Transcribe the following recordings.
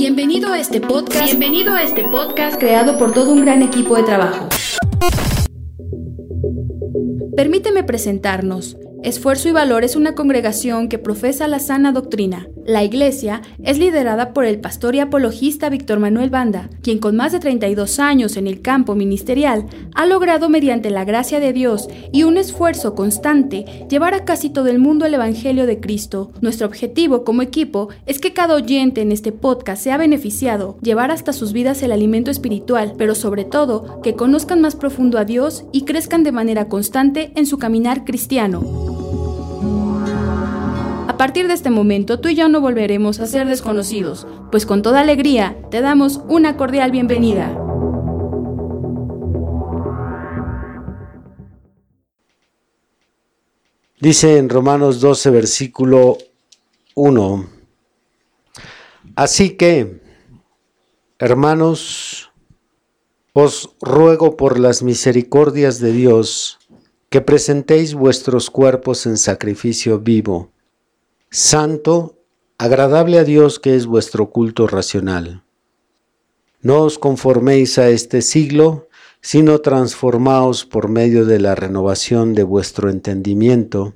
Bienvenido a este podcast. Bienvenido a este podcast creado por todo un gran equipo de trabajo. Permíteme presentarnos. Esfuerzo y Valor es una congregación que profesa la sana doctrina. La iglesia es liderada por el pastor y apologista Víctor Manuel Banda, quien con más de 32 años en el campo ministerial ha logrado mediante la gracia de Dios y un esfuerzo constante llevar a casi todo el mundo el Evangelio de Cristo. Nuestro objetivo como equipo es que cada oyente en este podcast sea beneficiado, llevar hasta sus vidas el alimento espiritual, pero sobre todo que conozcan más profundo a Dios y crezcan de manera constante en su caminar cristiano. A partir de este momento tú y yo no volveremos a ser desconocidos, pues con toda alegría te damos una cordial bienvenida. Dice en Romanos 12, versículo 1, Así que, hermanos, os ruego por las misericordias de Dios que presentéis vuestros cuerpos en sacrificio vivo santo, agradable a Dios que es vuestro culto racional. No os conforméis a este siglo, sino transformaos por medio de la renovación de vuestro entendimiento,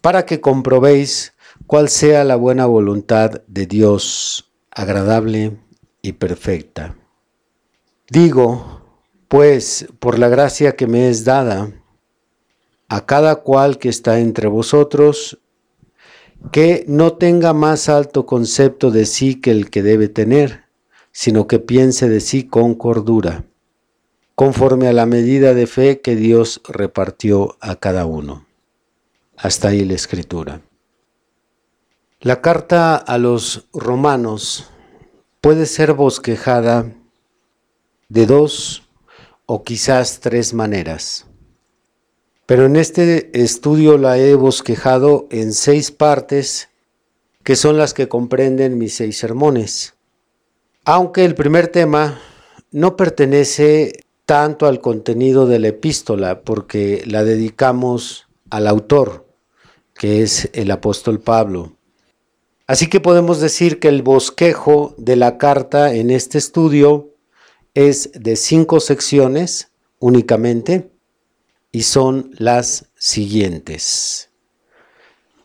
para que comprobéis cuál sea la buena voluntad de Dios, agradable y perfecta. Digo, pues, por la gracia que me es dada, a cada cual que está entre vosotros, que no tenga más alto concepto de sí que el que debe tener, sino que piense de sí con cordura, conforme a la medida de fe que Dios repartió a cada uno. Hasta ahí la escritura. La carta a los romanos puede ser bosquejada de dos o quizás tres maneras. Pero en este estudio la he bosquejado en seis partes, que son las que comprenden mis seis sermones. Aunque el primer tema no pertenece tanto al contenido de la epístola, porque la dedicamos al autor, que es el apóstol Pablo. Así que podemos decir que el bosquejo de la carta en este estudio es de cinco secciones únicamente y son las siguientes.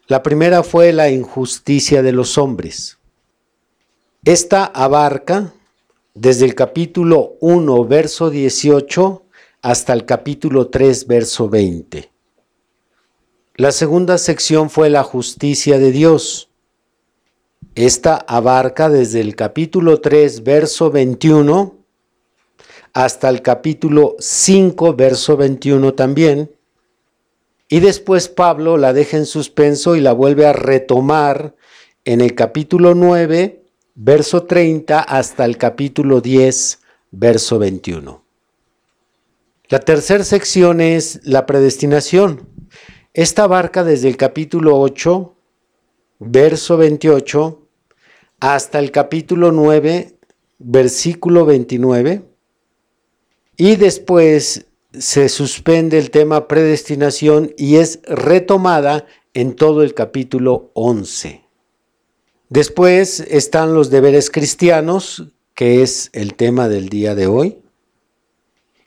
La primera fue la injusticia de los hombres. Esta abarca desde el capítulo 1, verso 18, hasta el capítulo 3, verso 20. La segunda sección fue la justicia de Dios. Esta abarca desde el capítulo 3, verso 21, hasta el capítulo 5, verso 21 también. Y después Pablo la deja en suspenso y la vuelve a retomar en el capítulo 9, verso 30, hasta el capítulo 10, verso 21. La tercera sección es la predestinación. Esta abarca desde el capítulo 8, verso 28, hasta el capítulo 9, versículo 29 y después se suspende el tema predestinación y es retomada en todo el capítulo 11. Después están los deberes cristianos, que es el tema del día de hoy.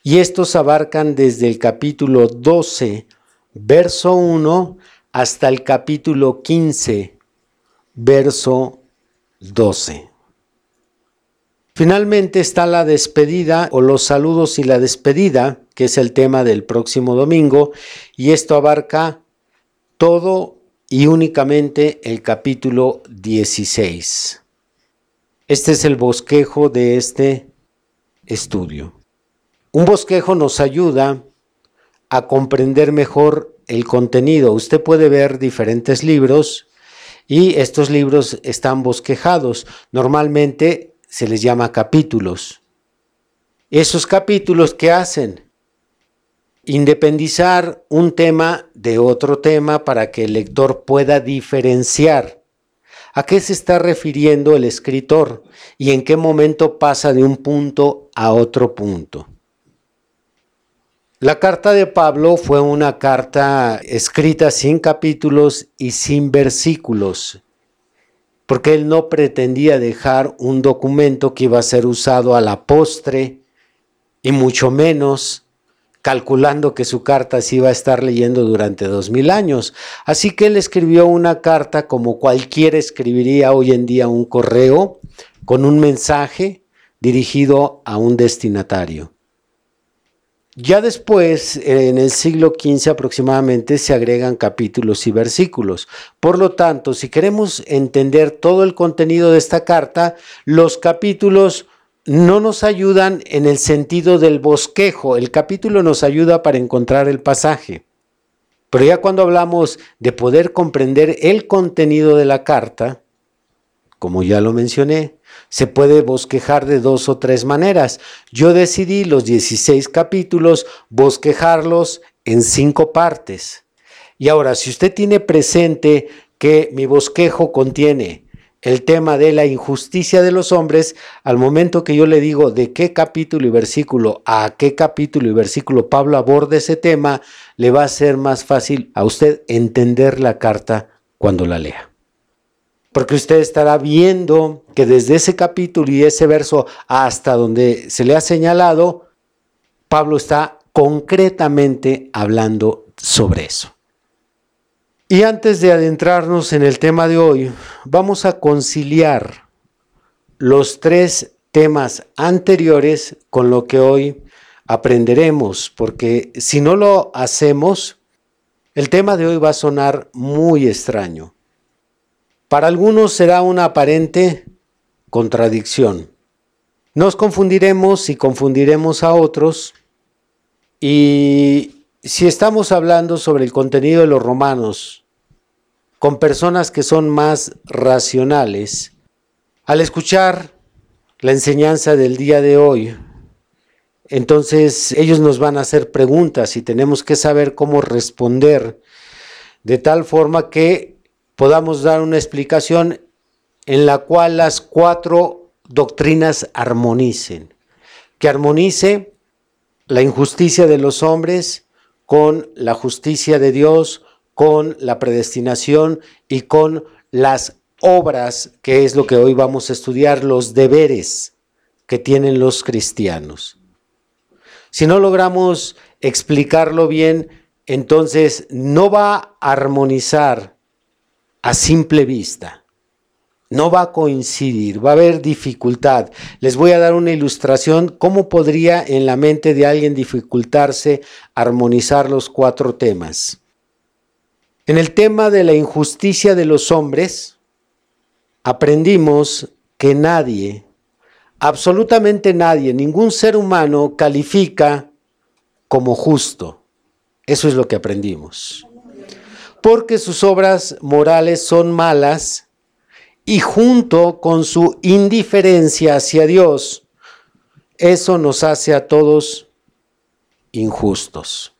Y estos abarcan desde el capítulo 12, verso 1, hasta el capítulo 15, verso 12. Finalmente está la despedida o los saludos y la despedida, que es el tema del próximo domingo, y esto abarca todo y únicamente el capítulo 16. Este es el bosquejo de este estudio. Un bosquejo nos ayuda a comprender mejor el contenido. Usted puede ver diferentes libros y estos libros están bosquejados. Normalmente se les llama capítulos. Esos capítulos que hacen independizar un tema de otro tema para que el lector pueda diferenciar a qué se está refiriendo el escritor y en qué momento pasa de un punto a otro punto. La carta de Pablo fue una carta escrita sin capítulos y sin versículos porque él no pretendía dejar un documento que iba a ser usado a la postre y mucho menos calculando que su carta se iba a estar leyendo durante dos mil años. Así que él escribió una carta como cualquiera escribiría hoy en día un correo con un mensaje dirigido a un destinatario. Ya después, en el siglo XV aproximadamente, se agregan capítulos y versículos. Por lo tanto, si queremos entender todo el contenido de esta carta, los capítulos no nos ayudan en el sentido del bosquejo. El capítulo nos ayuda para encontrar el pasaje. Pero ya cuando hablamos de poder comprender el contenido de la carta, como ya lo mencioné, se puede bosquejar de dos o tres maneras. Yo decidí los 16 capítulos bosquejarlos en cinco partes. Y ahora, si usted tiene presente que mi bosquejo contiene el tema de la injusticia de los hombres, al momento que yo le digo de qué capítulo y versículo a qué capítulo y versículo Pablo aborda ese tema, le va a ser más fácil a usted entender la carta cuando la lea. Porque usted estará viendo que desde ese capítulo y ese verso hasta donde se le ha señalado, Pablo está concretamente hablando sobre eso. Y antes de adentrarnos en el tema de hoy, vamos a conciliar los tres temas anteriores con lo que hoy aprenderemos, porque si no lo hacemos, el tema de hoy va a sonar muy extraño. Para algunos será una aparente contradicción. Nos confundiremos y confundiremos a otros y si estamos hablando sobre el contenido de los romanos con personas que son más racionales, al escuchar la enseñanza del día de hoy, entonces ellos nos van a hacer preguntas y tenemos que saber cómo responder de tal forma que podamos dar una explicación en la cual las cuatro doctrinas armonicen, que armonice la injusticia de los hombres, con la justicia de Dios, con la predestinación y con las obras, que es lo que hoy vamos a estudiar, los deberes que tienen los cristianos. Si no logramos explicarlo bien, entonces no va a armonizar a simple vista no va a coincidir, va a haber dificultad. Les voy a dar una ilustración, cómo podría en la mente de alguien dificultarse armonizar los cuatro temas. En el tema de la injusticia de los hombres, aprendimos que nadie, absolutamente nadie, ningún ser humano califica como justo. Eso es lo que aprendimos. Porque sus obras morales son malas y junto con su indiferencia hacia Dios, eso nos hace a todos injustos.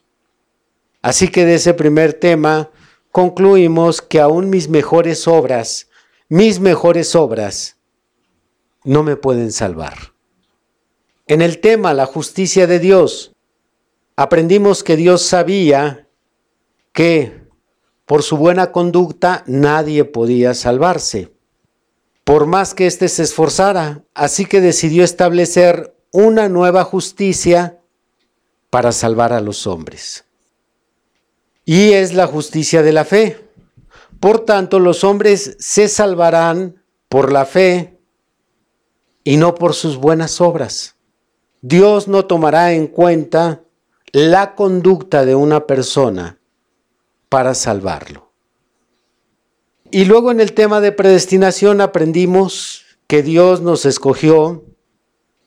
Así que de ese primer tema concluimos que aún mis mejores obras, mis mejores obras, no me pueden salvar. En el tema la justicia de Dios, aprendimos que Dios sabía que por su buena conducta nadie podía salvarse por más que éste se esforzara. Así que decidió establecer una nueva justicia para salvar a los hombres. Y es la justicia de la fe. Por tanto, los hombres se salvarán por la fe y no por sus buenas obras. Dios no tomará en cuenta la conducta de una persona para salvarlo. Y luego en el tema de predestinación aprendimos que Dios nos escogió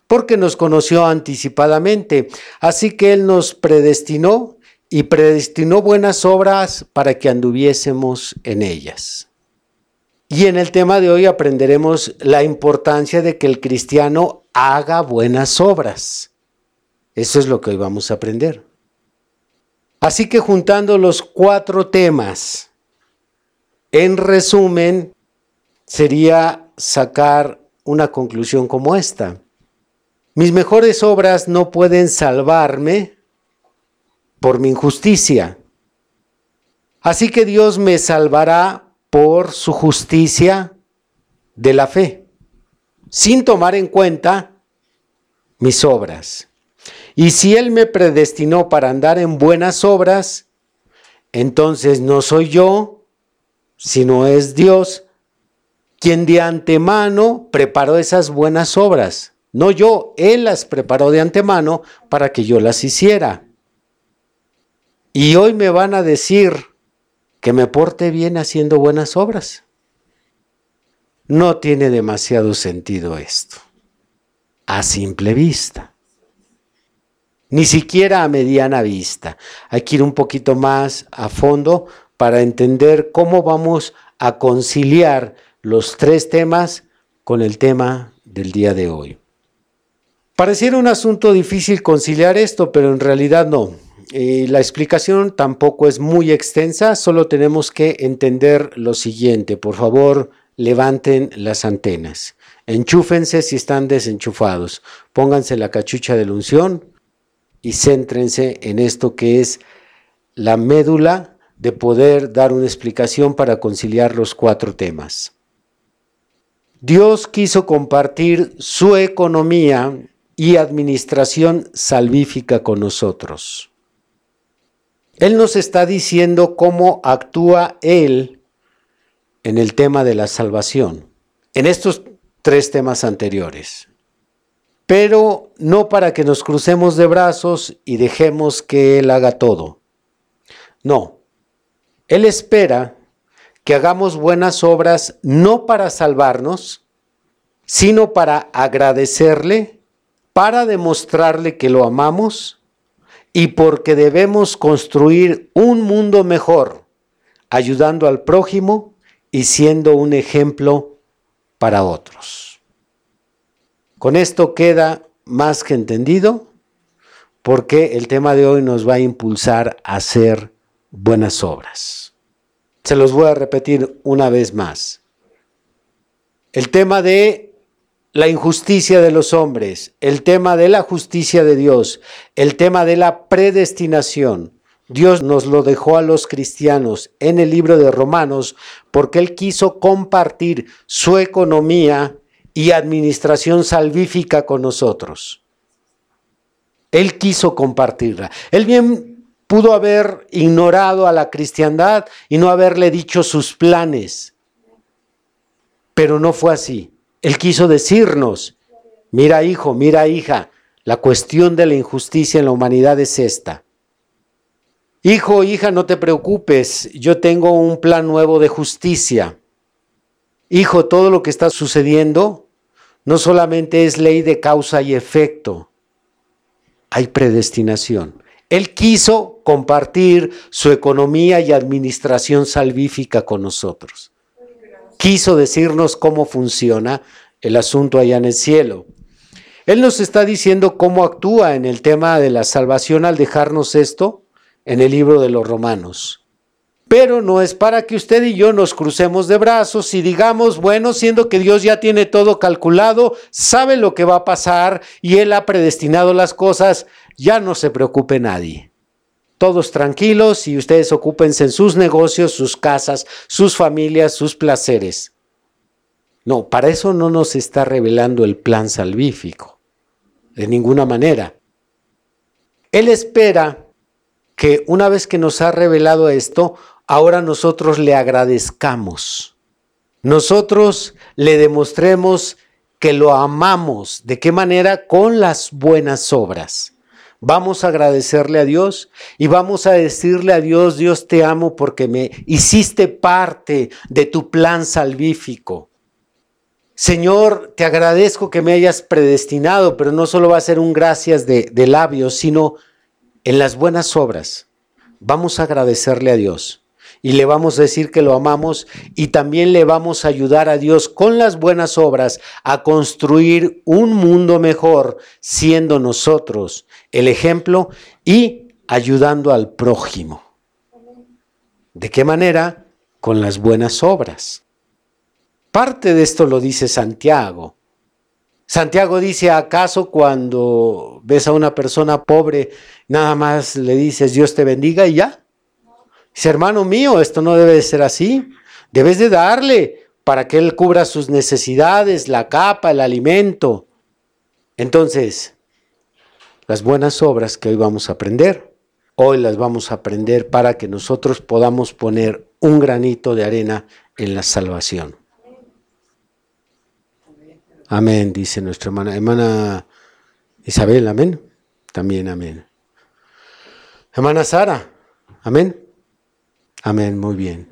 porque nos conoció anticipadamente. Así que Él nos predestinó y predestinó buenas obras para que anduviésemos en ellas. Y en el tema de hoy aprenderemos la importancia de que el cristiano haga buenas obras. Eso es lo que hoy vamos a aprender. Así que juntando los cuatro temas, en resumen, sería sacar una conclusión como esta. Mis mejores obras no pueden salvarme por mi injusticia. Así que Dios me salvará por su justicia de la fe, sin tomar en cuenta mis obras. Y si Él me predestinó para andar en buenas obras, entonces no soy yo, sino es Dios quien de antemano preparó esas buenas obras. No yo, Él las preparó de antemano para que yo las hiciera. Y hoy me van a decir que me porte bien haciendo buenas obras. No tiene demasiado sentido esto, a simple vista. Ni siquiera a mediana vista. Hay que ir un poquito más a fondo para entender cómo vamos a conciliar los tres temas con el tema del día de hoy. Pareciera un asunto difícil conciliar esto, pero en realidad no. Eh, la explicación tampoco es muy extensa, solo tenemos que entender lo siguiente. Por favor, levanten las antenas. Enchúfense si están desenchufados. Pónganse la cachucha de la unción y céntrense en esto que es la médula de poder dar una explicación para conciliar los cuatro temas. Dios quiso compartir su economía y administración salvífica con nosotros. Él nos está diciendo cómo actúa Él en el tema de la salvación, en estos tres temas anteriores. Pero no para que nos crucemos de brazos y dejemos que Él haga todo. No, Él espera que hagamos buenas obras no para salvarnos, sino para agradecerle, para demostrarle que lo amamos y porque debemos construir un mundo mejor, ayudando al prójimo y siendo un ejemplo para otros. Con esto queda más que entendido porque el tema de hoy nos va a impulsar a hacer buenas obras. Se los voy a repetir una vez más. El tema de la injusticia de los hombres, el tema de la justicia de Dios, el tema de la predestinación. Dios nos lo dejó a los cristianos en el libro de Romanos porque Él quiso compartir su economía y administración salvífica con nosotros. Él quiso compartirla. Él bien pudo haber ignorado a la cristiandad y no haberle dicho sus planes. Pero no fue así. Él quiso decirnos, mira hijo, mira hija, la cuestión de la injusticia en la humanidad es esta. Hijo, hija, no te preocupes, yo tengo un plan nuevo de justicia. Hijo, todo lo que está sucediendo no solamente es ley de causa y efecto, hay predestinación. Él quiso compartir su economía y administración salvífica con nosotros. Quiso decirnos cómo funciona el asunto allá en el cielo. Él nos está diciendo cómo actúa en el tema de la salvación al dejarnos esto en el libro de los romanos. Pero no es para que usted y yo nos crucemos de brazos y digamos, bueno, siendo que Dios ya tiene todo calculado, sabe lo que va a pasar y Él ha predestinado las cosas, ya no se preocupe nadie. Todos tranquilos y ustedes ocúpense en sus negocios, sus casas, sus familias, sus placeres. No, para eso no nos está revelando el plan salvífico, de ninguna manera. Él espera que una vez que nos ha revelado esto, ahora nosotros le agradezcamos. Nosotros le demostremos que lo amamos. ¿De qué manera? Con las buenas obras. Vamos a agradecerle a Dios y vamos a decirle a Dios, Dios te amo porque me hiciste parte de tu plan salvífico. Señor, te agradezco que me hayas predestinado, pero no solo va a ser un gracias de, de labios, sino en las buenas obras. Vamos a agradecerle a Dios y le vamos a decir que lo amamos y también le vamos a ayudar a Dios con las buenas obras a construir un mundo mejor, siendo nosotros el ejemplo y ayudando al prójimo. ¿De qué manera? Con las buenas obras. Parte de esto lo dice Santiago. Santiago dice, ¿acaso cuando ves a una persona pobre, nada más le dices Dios te bendiga y ya? Dice, hermano mío, esto no debe de ser así. Debes de darle para que Él cubra sus necesidades, la capa, el alimento. Entonces, las buenas obras que hoy vamos a aprender, hoy las vamos a aprender para que nosotros podamos poner un granito de arena en la salvación. Amén, dice nuestra hermana. Hermana Isabel, amén. También amén. Hermana Sara, amén. Amén, muy bien.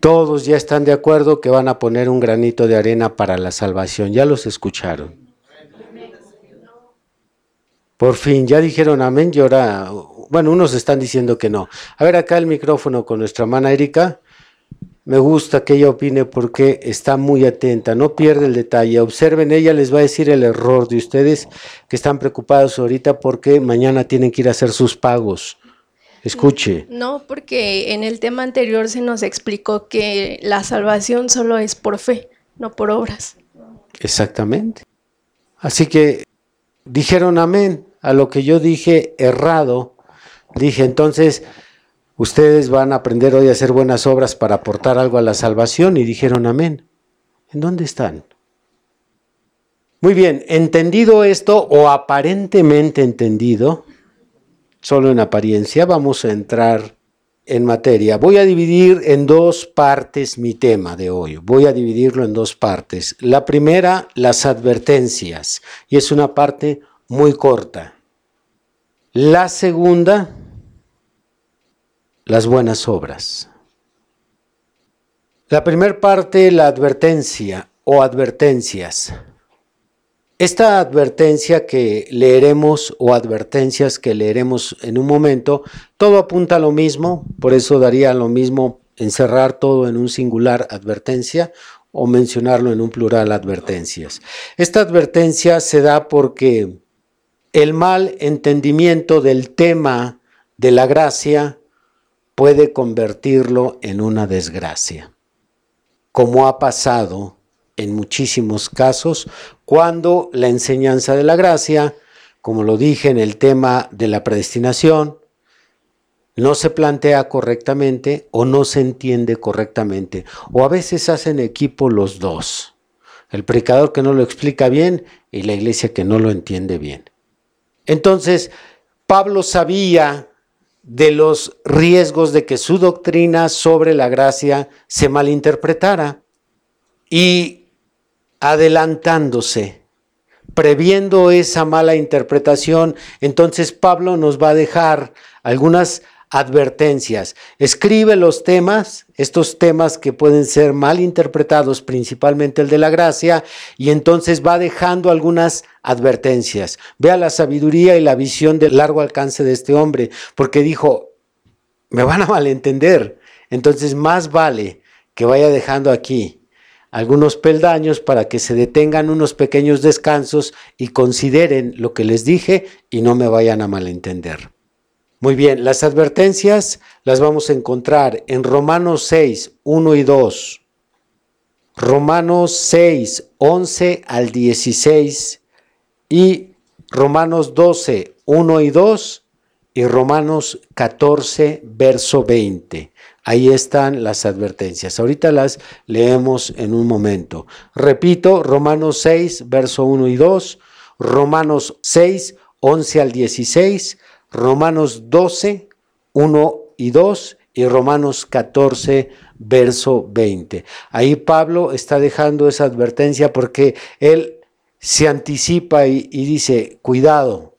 Todos ya están de acuerdo que van a poner un granito de arena para la salvación. Ya los escucharon. Por fin, ya dijeron amén y ahora, bueno, unos están diciendo que no. A ver acá el micrófono con nuestra hermana Erika. Me gusta que ella opine porque está muy atenta, no pierde el detalle. Observen, ella les va a decir el error de ustedes que están preocupados ahorita porque mañana tienen que ir a hacer sus pagos. Escuche. No, porque en el tema anterior se nos explicó que la salvación solo es por fe, no por obras. Exactamente. Así que dijeron amén a lo que yo dije errado. Dije, entonces, ustedes van a aprender hoy a hacer buenas obras para aportar algo a la salvación y dijeron amén. ¿En dónde están? Muy bien, entendido esto o aparentemente entendido, solo en apariencia, vamos a entrar en materia. Voy a dividir en dos partes mi tema de hoy. Voy a dividirlo en dos partes. La primera, las advertencias, y es una parte muy corta. La segunda, las buenas obras. La primera parte, la advertencia o advertencias. Esta advertencia que leeremos o advertencias que leeremos en un momento, todo apunta a lo mismo, por eso daría lo mismo encerrar todo en un singular advertencia o mencionarlo en un plural advertencias. Esta advertencia se da porque el mal entendimiento del tema de la gracia puede convertirlo en una desgracia, como ha pasado en muchísimos casos cuando la enseñanza de la gracia, como lo dije en el tema de la predestinación, no se plantea correctamente o no se entiende correctamente, o a veces hacen equipo los dos, el predicador que no lo explica bien y la iglesia que no lo entiende bien. Entonces, Pablo sabía de los riesgos de que su doctrina sobre la gracia se malinterpretara y adelantándose, previendo esa mala interpretación, entonces Pablo nos va a dejar algunas advertencias. Escribe los temas, estos temas que pueden ser mal interpretados, principalmente el de la gracia, y entonces va dejando algunas advertencias. Vea la sabiduría y la visión de largo alcance de este hombre, porque dijo, me van a malentender. Entonces más vale que vaya dejando aquí algunos peldaños para que se detengan unos pequeños descansos y consideren lo que les dije y no me vayan a malentender. Muy bien, las advertencias las vamos a encontrar en Romanos 6, 1 y 2. Romanos 6, 11 al 16 y Romanos 12, 1 y 2 y Romanos 14, verso 20. Ahí están las advertencias. Ahorita las leemos en un momento. Repito, Romanos 6, verso 1 y 2, Romanos 6, 11 al 16, Romanos 12, 1 y 2 y Romanos 14, verso 20. Ahí Pablo está dejando esa advertencia porque él se anticipa y, y dice, cuidado,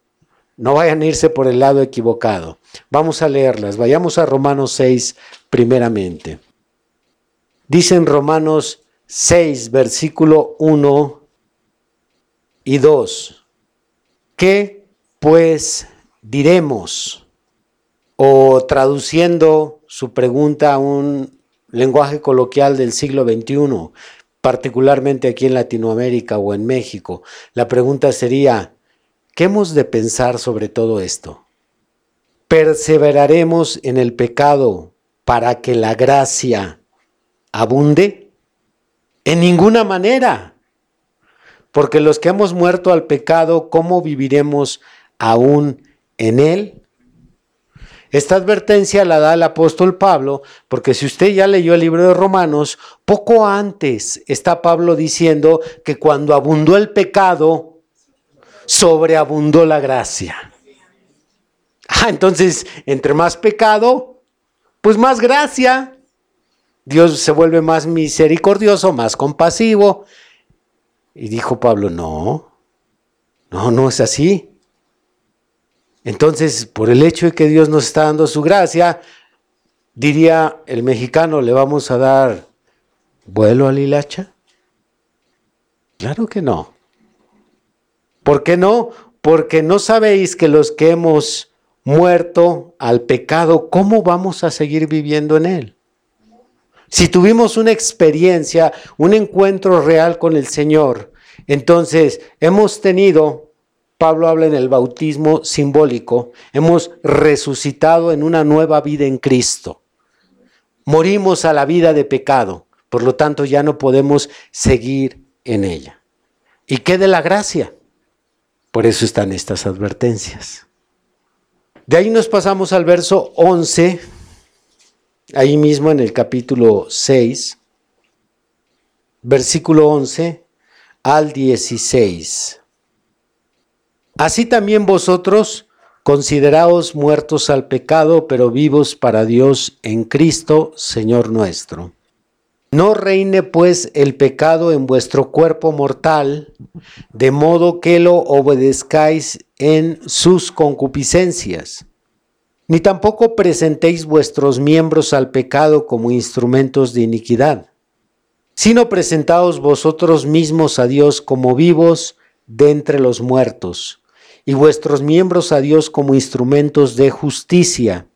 no vayan a irse por el lado equivocado. Vamos a leerlas. Vayamos a Romanos 6 primeramente. Dice en Romanos 6, versículo 1 y 2. ¿Qué pues diremos? O traduciendo su pregunta a un lenguaje coloquial del siglo XXI, particularmente aquí en Latinoamérica o en México, la pregunta sería, ¿qué hemos de pensar sobre todo esto? ¿Perseveraremos en el pecado para que la gracia abunde? En ninguna manera. Porque los que hemos muerto al pecado, ¿cómo viviremos aún en él? Esta advertencia la da el apóstol Pablo, porque si usted ya leyó el libro de Romanos, poco antes está Pablo diciendo que cuando abundó el pecado, sobreabundó la gracia. Ah, entonces, entre más pecado, pues más gracia. Dios se vuelve más misericordioso, más compasivo. Y dijo Pablo, no, no, no es así. Entonces, por el hecho de que Dios nos está dando su gracia, diría el mexicano, ¿le vamos a dar vuelo al hilacha? Claro que no. ¿Por qué no? Porque no sabéis que los que hemos muerto al pecado, ¿cómo vamos a seguir viviendo en él? Si tuvimos una experiencia, un encuentro real con el Señor, entonces hemos tenido Pablo habla en el bautismo simbólico, hemos resucitado en una nueva vida en Cristo. Morimos a la vida de pecado, por lo tanto ya no podemos seguir en ella. ¿Y qué de la gracia? Por eso están estas advertencias. De ahí nos pasamos al verso 11, ahí mismo en el capítulo 6, versículo 11 al 16. Así también vosotros consideraos muertos al pecado, pero vivos para Dios en Cristo, Señor nuestro. No reine pues el pecado en vuestro cuerpo mortal, de modo que lo obedezcáis en sus concupiscencias. Ni tampoco presentéis vuestros miembros al pecado como instrumentos de iniquidad, sino presentaos vosotros mismos a Dios como vivos de entre los muertos y vuestros miembros a Dios como instrumentos de justicia,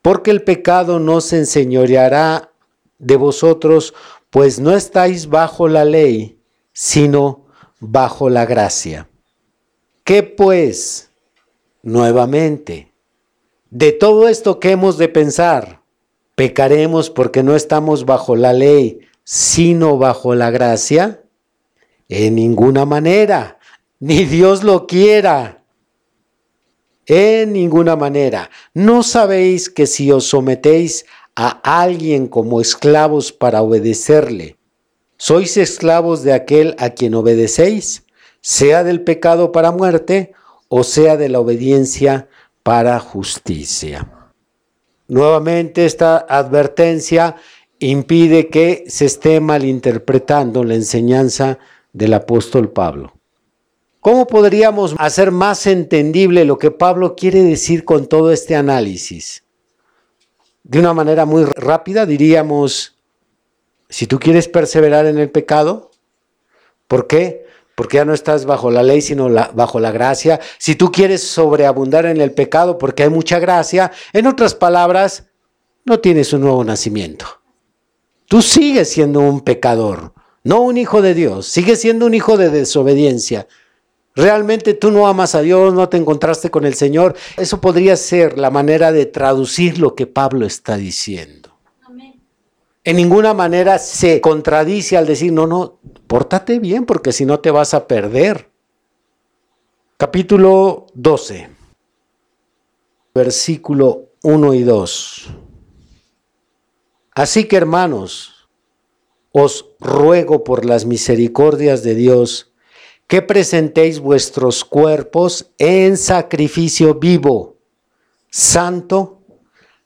porque el pecado no se enseñoreará de vosotros, pues no estáis bajo la ley, sino bajo la gracia. ¿Qué pues? Nuevamente, de todo esto que hemos de pensar, ¿pecaremos porque no estamos bajo la ley, sino bajo la gracia? En ninguna manera ni Dios lo quiera. En ninguna manera. ¿No sabéis que si os sometéis a alguien como esclavos para obedecerle, sois esclavos de aquel a quien obedecéis, sea del pecado para muerte o sea de la obediencia para justicia? Nuevamente esta advertencia impide que se esté malinterpretando la enseñanza del apóstol Pablo. ¿Cómo podríamos hacer más entendible lo que Pablo quiere decir con todo este análisis? De una manera muy rápida diríamos, si tú quieres perseverar en el pecado, ¿por qué? Porque ya no estás bajo la ley, sino bajo la gracia. Si tú quieres sobreabundar en el pecado porque hay mucha gracia, en otras palabras, no tienes un nuevo nacimiento. Tú sigues siendo un pecador, no un hijo de Dios, sigues siendo un hijo de desobediencia realmente tú no amas a Dios, no te encontraste con el Señor. Eso podría ser la manera de traducir lo que Pablo está diciendo. En ninguna manera se contradice al decir, no, no, pórtate bien porque si no te vas a perder. Capítulo 12, versículo 1 y 2. Así que hermanos, os ruego por las misericordias de Dios, que presentéis vuestros cuerpos en sacrificio vivo, santo,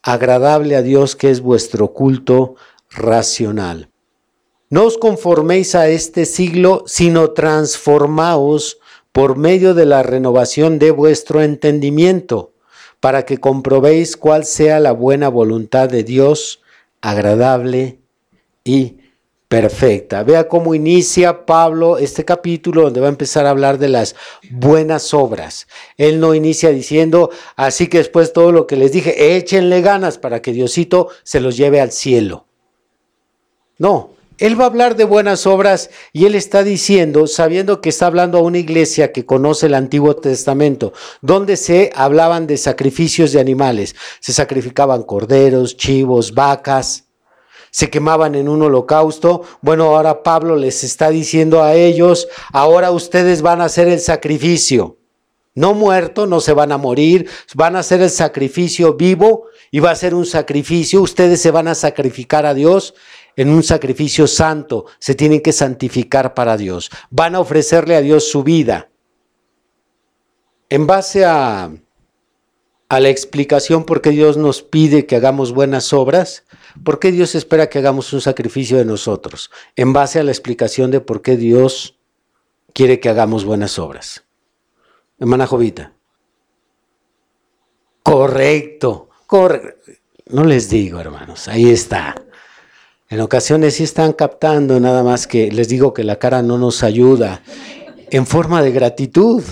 agradable a Dios, que es vuestro culto racional. No os conforméis a este siglo, sino transformaos por medio de la renovación de vuestro entendimiento, para que comprobéis cuál sea la buena voluntad de Dios, agradable y perfecta. Vea cómo inicia Pablo este capítulo donde va a empezar a hablar de las buenas obras. Él no inicia diciendo, así que después todo lo que les dije, échenle ganas para que Diosito se los lleve al cielo. No, él va a hablar de buenas obras y él está diciendo, sabiendo que está hablando a una iglesia que conoce el Antiguo Testamento, donde se hablaban de sacrificios de animales. Se sacrificaban corderos, chivos, vacas se quemaban en un holocausto. Bueno, ahora Pablo les está diciendo a ellos, ahora ustedes van a hacer el sacrificio. no muerto, no se van a morir, van a hacer el sacrificio vivo y va a ser un sacrificio, ustedes se van a sacrificar a Dios en un sacrificio santo, se tienen que santificar para Dios, van a ofrecerle a Dios su vida. En base a, a la explicación por qué Dios nos pide que hagamos buenas obras, por qué Dios espera que hagamos un sacrificio de nosotros, en base a la explicación de por qué Dios quiere que hagamos buenas obras. Hermana Jovita. Correcto, correcto. No les digo, hermanos, ahí está. En ocasiones sí están captando, nada más que les digo que la cara no nos ayuda en forma de gratitud.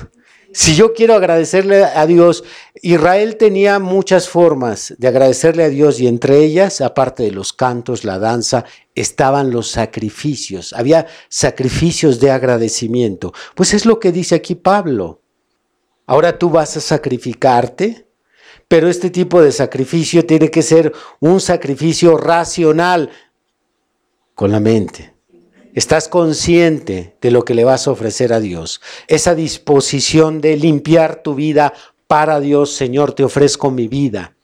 Si yo quiero agradecerle a Dios, Israel tenía muchas formas de agradecerle a Dios y entre ellas, aparte de los cantos, la danza, estaban los sacrificios. Había sacrificios de agradecimiento. Pues es lo que dice aquí Pablo. Ahora tú vas a sacrificarte, pero este tipo de sacrificio tiene que ser un sacrificio racional con la mente. Estás consciente de lo que le vas a ofrecer a Dios. Esa disposición de limpiar tu vida para Dios, Señor, te ofrezco mi vida.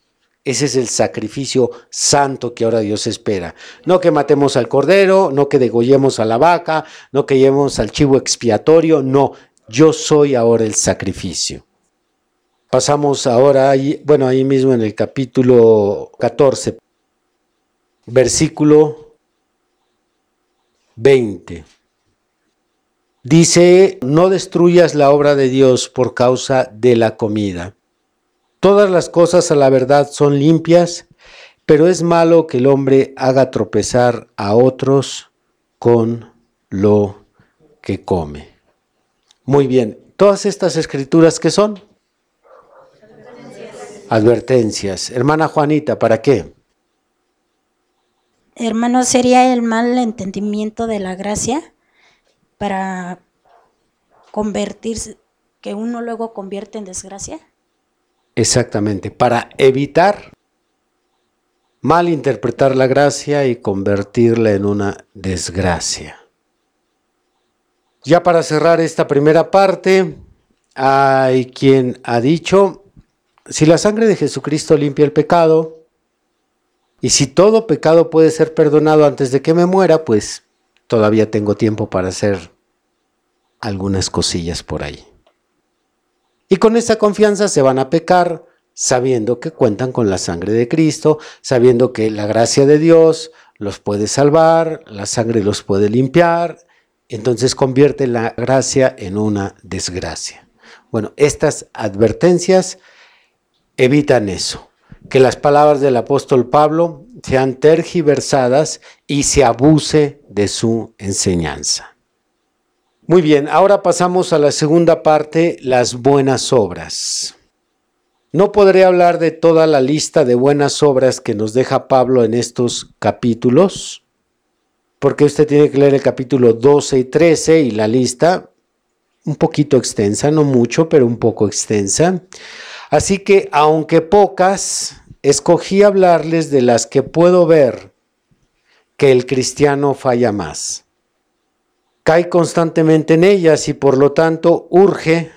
Ese es el sacrificio santo que ahora Dios espera. No que matemos al cordero, no que degollemos a la vaca, no que llevemos al chivo expiatorio, no, yo soy ahora el sacrificio. Pasamos ahora, ahí, bueno, ahí mismo en el capítulo 14, versículo 20. Dice, no destruyas la obra de Dios por causa de la comida. Todas las cosas a la verdad son limpias, pero es malo que el hombre haga tropezar a otros con lo que come. Muy bien, todas estas escrituras que son advertencias. advertencias. Hermana Juanita, ¿para qué? Hermano, sería el mal entendimiento de la gracia para convertirse, que uno luego convierte en desgracia. Exactamente, para evitar malinterpretar la gracia y convertirla en una desgracia. Ya para cerrar esta primera parte, hay quien ha dicho, si la sangre de Jesucristo limpia el pecado, y si todo pecado puede ser perdonado antes de que me muera, pues todavía tengo tiempo para hacer algunas cosillas por ahí. Y con esa confianza se van a pecar sabiendo que cuentan con la sangre de Cristo, sabiendo que la gracia de Dios los puede salvar, la sangre los puede limpiar, entonces convierte la gracia en una desgracia. Bueno, estas advertencias evitan eso, que las palabras del apóstol Pablo sean tergiversadas y se abuse de su enseñanza. Muy bien, ahora pasamos a la segunda parte, las buenas obras. No podré hablar de toda la lista de buenas obras que nos deja Pablo en estos capítulos, porque usted tiene que leer el capítulo 12 y 13 y la lista un poquito extensa, no mucho, pero un poco extensa. Así que, aunque pocas, escogí hablarles de las que puedo ver que el cristiano falla más. Cae constantemente en ellas y por lo tanto urge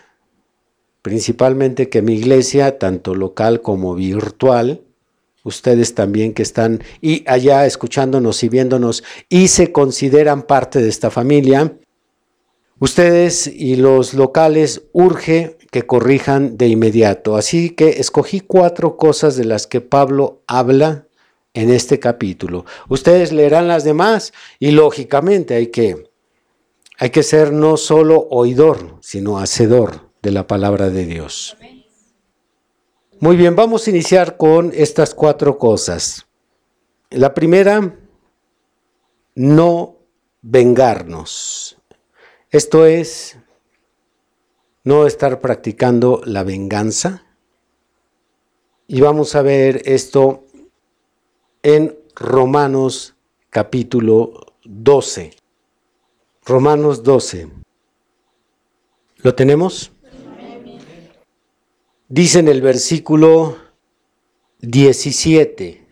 principalmente que mi iglesia, tanto local como virtual, ustedes también que están allá escuchándonos y viéndonos y se consideran parte de esta familia. Ustedes y los locales urge que corrijan de inmediato. Así que escogí cuatro cosas de las que Pablo habla en este capítulo. Ustedes leerán las demás y lógicamente hay que, hay que ser no solo oidor, sino hacedor de la palabra de Dios. Muy bien, vamos a iniciar con estas cuatro cosas. La primera, no vengarnos. Esto es no estar practicando la venganza. Y vamos a ver esto en Romanos capítulo 12. Romanos 12. ¿Lo tenemos? Dice en el versículo 17,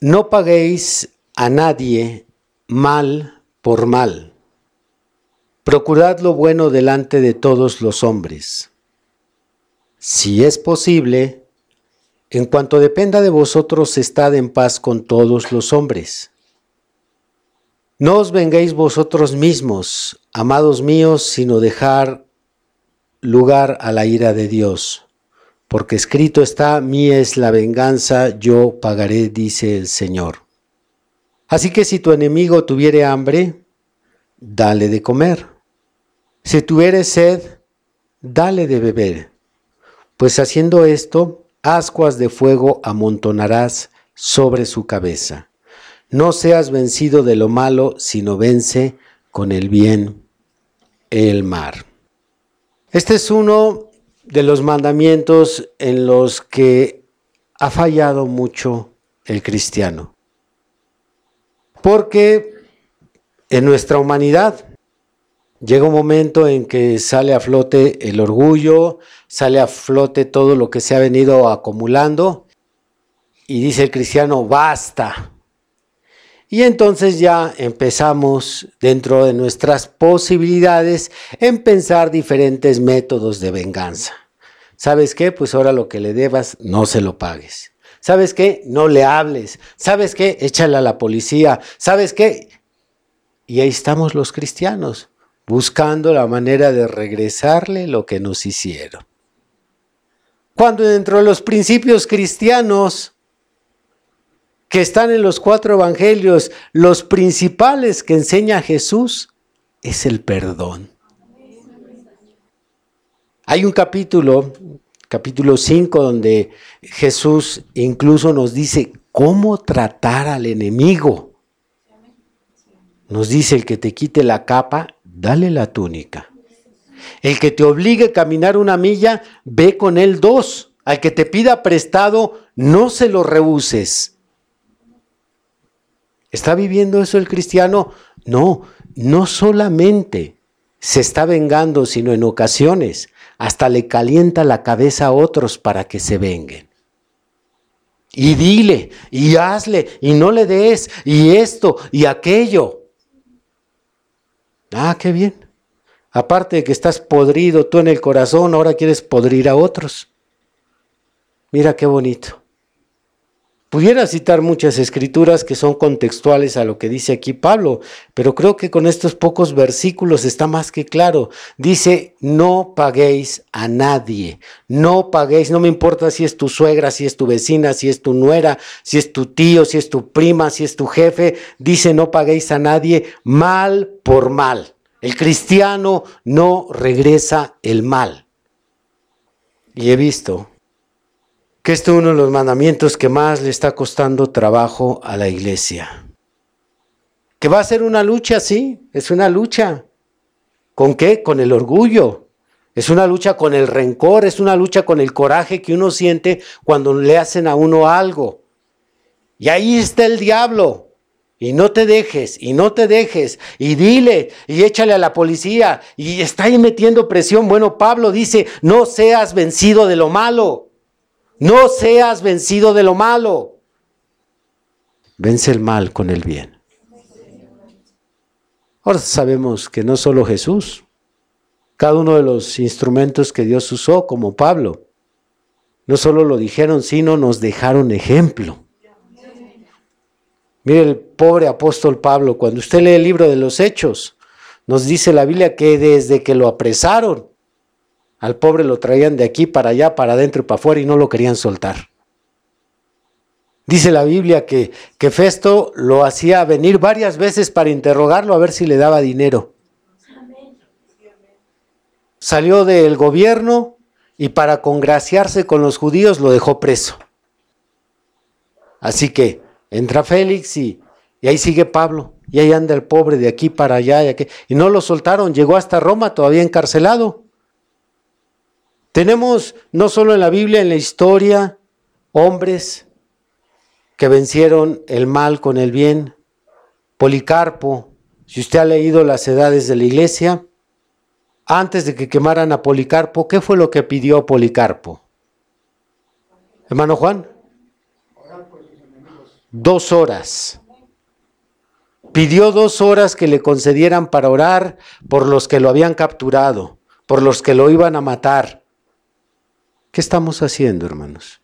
no paguéis a nadie mal por mal. Procurad lo bueno delante de todos los hombres. si es posible, en cuanto dependa de vosotros, estad en paz con todos los hombres. No os vengáis vosotros mismos, amados míos, sino dejar lugar a la ira de Dios. Porque escrito está, mía es la venganza, yo pagaré, dice el Señor. Así que si tu enemigo tuviere hambre, dale de comer. Si tuviere sed, dale de beber. Pues haciendo esto, ascuas de fuego amontonarás sobre su cabeza. No seas vencido de lo malo, sino vence con el bien el mar. Este es uno de los mandamientos en los que ha fallado mucho el cristiano. Porque en nuestra humanidad llega un momento en que sale a flote el orgullo, sale a flote todo lo que se ha venido acumulando y dice el cristiano, basta. Y entonces ya empezamos dentro de nuestras posibilidades en pensar diferentes métodos de venganza. ¿Sabes qué? Pues ahora lo que le debas, no se lo pagues. ¿Sabes qué? No le hables. ¿Sabes qué? Échale a la policía. ¿Sabes qué? Y ahí estamos los cristianos, buscando la manera de regresarle lo que nos hicieron. Cuando dentro de los principios cristianos que están en los cuatro evangelios, los principales que enseña Jesús es el perdón. Hay un capítulo, capítulo 5, donde Jesús incluso nos dice cómo tratar al enemigo. Nos dice el que te quite la capa, dale la túnica. El que te obligue a caminar una milla, ve con él dos. Al que te pida prestado, no se lo rehuses. ¿Está viviendo eso el cristiano? No, no solamente se está vengando, sino en ocasiones hasta le calienta la cabeza a otros para que se venguen. Y dile, y hazle, y no le des, y esto, y aquello. Ah, qué bien. Aparte de que estás podrido tú en el corazón, ahora quieres podrir a otros. Mira qué bonito. Pudiera citar muchas escrituras que son contextuales a lo que dice aquí Pablo, pero creo que con estos pocos versículos está más que claro. Dice, no paguéis a nadie, no paguéis, no me importa si es tu suegra, si es tu vecina, si es tu nuera, si es tu tío, si es tu prima, si es tu jefe. Dice, no paguéis a nadie mal por mal. El cristiano no regresa el mal. Y he visto que este es uno de los mandamientos que más le está costando trabajo a la iglesia. Que va a ser una lucha, sí, es una lucha. ¿Con qué? Con el orgullo. Es una lucha con el rencor, es una lucha con el coraje que uno siente cuando le hacen a uno algo. Y ahí está el diablo y no te dejes, y no te dejes, y dile, y échale a la policía, y está ahí metiendo presión. Bueno, Pablo dice, no seas vencido de lo malo, no seas vencido de lo malo. Vence el mal con el bien. Ahora sabemos que no solo Jesús, cada uno de los instrumentos que Dios usó, como Pablo, no solo lo dijeron, sino nos dejaron ejemplo. Mire el pobre apóstol Pablo, cuando usted lee el libro de los Hechos, nos dice la Biblia que desde que lo apresaron, al pobre lo traían de aquí para allá, para adentro y para afuera y no lo querían soltar. Dice la Biblia que, que Festo lo hacía venir varias veces para interrogarlo a ver si le daba dinero. Salió del gobierno y para congraciarse con los judíos lo dejó preso. Así que Entra Félix y, ahí sigue Pablo. Y ahí anda el pobre de aquí para allá. Y, y no lo soltaron, llegó hasta Roma todavía encarcelado. Tenemos no solo en la Biblia, en la historia, hombres que vencieron el mal con el bien. Policarpo, si usted ha leído las edades de la iglesia, antes de que quemaran a Policarpo, ¿qué fue lo que pidió Policarpo? Hermano Juan dos horas. Pidió dos horas que le concedieran para orar por los que lo habían capturado, por los que lo iban a matar. ¿Qué estamos haciendo, hermanos?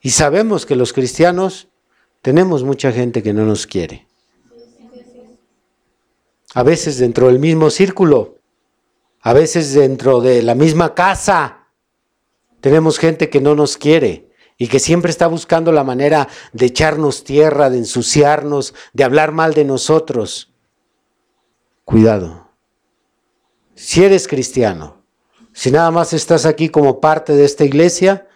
Y sabemos que los cristianos tenemos mucha gente que no nos quiere. A veces dentro del mismo círculo, a veces dentro de la misma casa, tenemos gente que no nos quiere y que siempre está buscando la manera de echarnos tierra, de ensuciarnos, de hablar mal de nosotros. Cuidado. Si eres cristiano, si nada más estás aquí como parte de esta iglesia,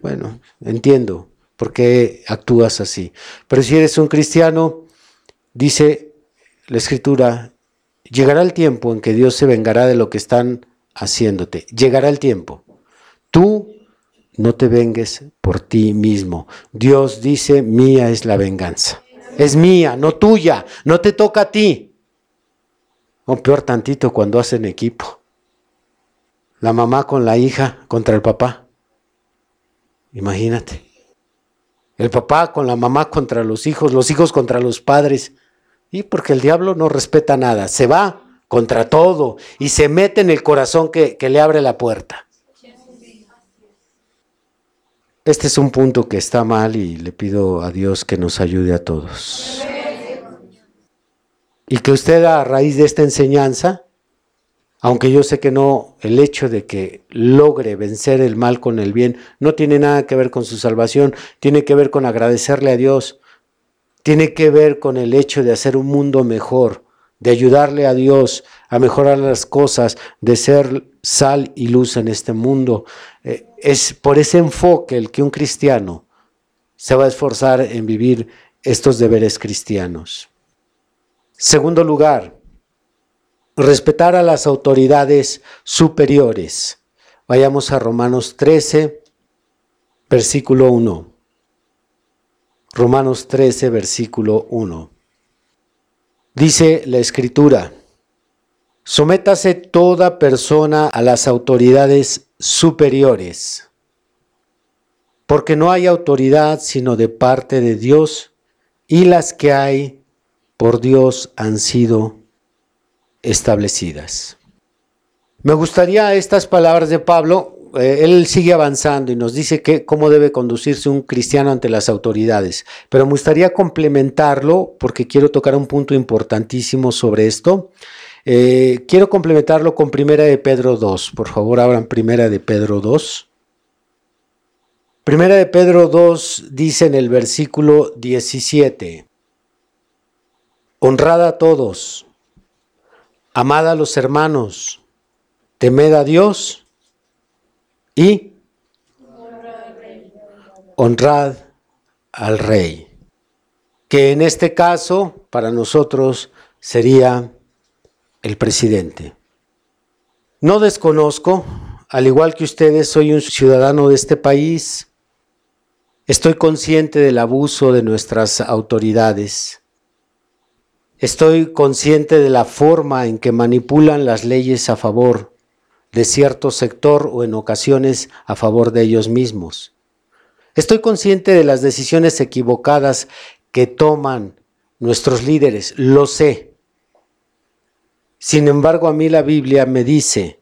bueno, entiendo por qué actúas así. Pero si eres un cristiano, dice la escritura, llegará el tiempo en que Dios se vengará de lo que están haciéndote. Llegará el tiempo. Tú no te vengues por ti mismo. Dios dice, mía es la venganza. Es mía, no tuya, no te toca a ti. O peor tantito cuando hacen equipo. La mamá con la hija contra el papá. Imagínate. El papá con la mamá contra los hijos, los hijos contra los padres. Y porque el diablo no respeta nada, se va contra todo y se mete en el corazón que, que le abre la puerta. Este es un punto que está mal y le pido a Dios que nos ayude a todos. Y que usted a raíz de esta enseñanza, aunque yo sé que no, el hecho de que logre vencer el mal con el bien no tiene nada que ver con su salvación, tiene que ver con agradecerle a Dios, tiene que ver con el hecho de hacer un mundo mejor, de ayudarle a Dios a mejorar las cosas, de ser sal y luz en este mundo. Eh, es por ese enfoque el que un cristiano se va a esforzar en vivir estos deberes cristianos. Segundo lugar, respetar a las autoridades superiores. Vayamos a Romanos 13, versículo 1. Romanos 13, versículo 1. Dice la escritura, sométase toda persona a las autoridades superiores, porque no hay autoridad sino de parte de Dios, y las que hay por Dios han sido establecidas. Me gustaría estas palabras de Pablo, eh, él sigue avanzando y nos dice cómo debe conducirse un cristiano ante las autoridades, pero me gustaría complementarlo porque quiero tocar un punto importantísimo sobre esto. Eh, quiero complementarlo con Primera de Pedro 2. Por favor, abran Primera de Pedro 2. Primera de Pedro 2 dice en el versículo 17, Honrad a todos, amad a los hermanos, temed a Dios y honrad al rey, que en este caso para nosotros sería el presidente. No desconozco, al igual que ustedes, soy un ciudadano de este país. Estoy consciente del abuso de nuestras autoridades. Estoy consciente de la forma en que manipulan las leyes a favor de cierto sector o en ocasiones a favor de ellos mismos. Estoy consciente de las decisiones equivocadas que toman nuestros líderes, lo sé. Sin embargo, a mí la Biblia me dice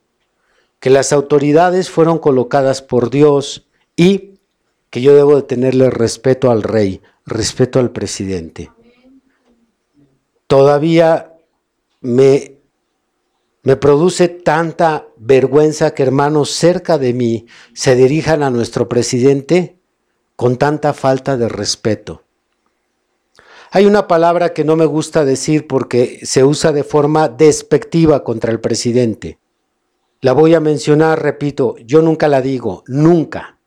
que las autoridades fueron colocadas por Dios y que yo debo de tenerle respeto al rey, respeto al presidente. Todavía me, me produce tanta vergüenza que hermanos cerca de mí se dirijan a nuestro presidente con tanta falta de respeto. Hay una palabra que no me gusta decir porque se usa de forma despectiva contra el presidente. La voy a mencionar, repito, yo nunca la digo, nunca.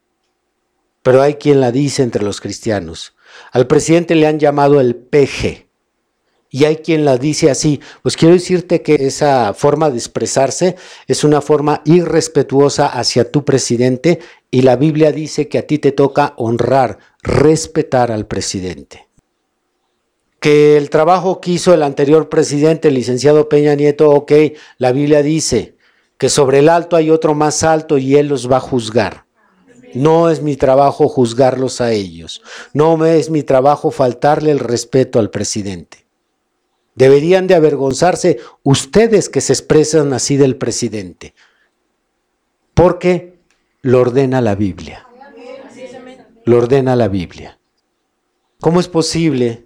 Pero hay quien la dice entre los cristianos. Al presidente le han llamado el peje. Y hay quien la dice así. Pues quiero decirte que esa forma de expresarse es una forma irrespetuosa hacia tu presidente y la Biblia dice que a ti te toca honrar, respetar al presidente que el trabajo que hizo el anterior presidente, el licenciado Peña Nieto, ok, la Biblia dice que sobre el alto hay otro más alto y él los va a juzgar. No es mi trabajo juzgarlos a ellos. No es mi trabajo faltarle el respeto al presidente. Deberían de avergonzarse ustedes que se expresan así del presidente. Porque lo ordena la Biblia. Lo ordena la Biblia. ¿Cómo es posible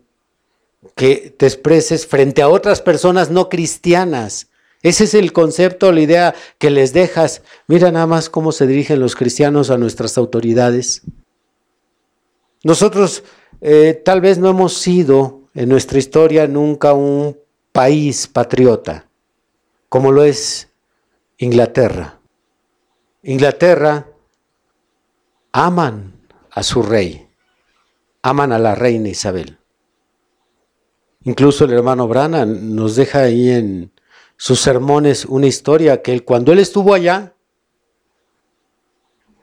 que te expreses frente a otras personas no cristianas? Ese es el concepto, la idea que les dejas. Mira nada más cómo se dirigen los cristianos a nuestras autoridades. Nosotros eh, tal vez no hemos sido en nuestra historia nunca un país patriota, como lo es Inglaterra. Inglaterra aman a su rey, aman a la reina Isabel. Incluso el hermano Brana nos deja ahí en sus sermones una historia que cuando él estuvo allá,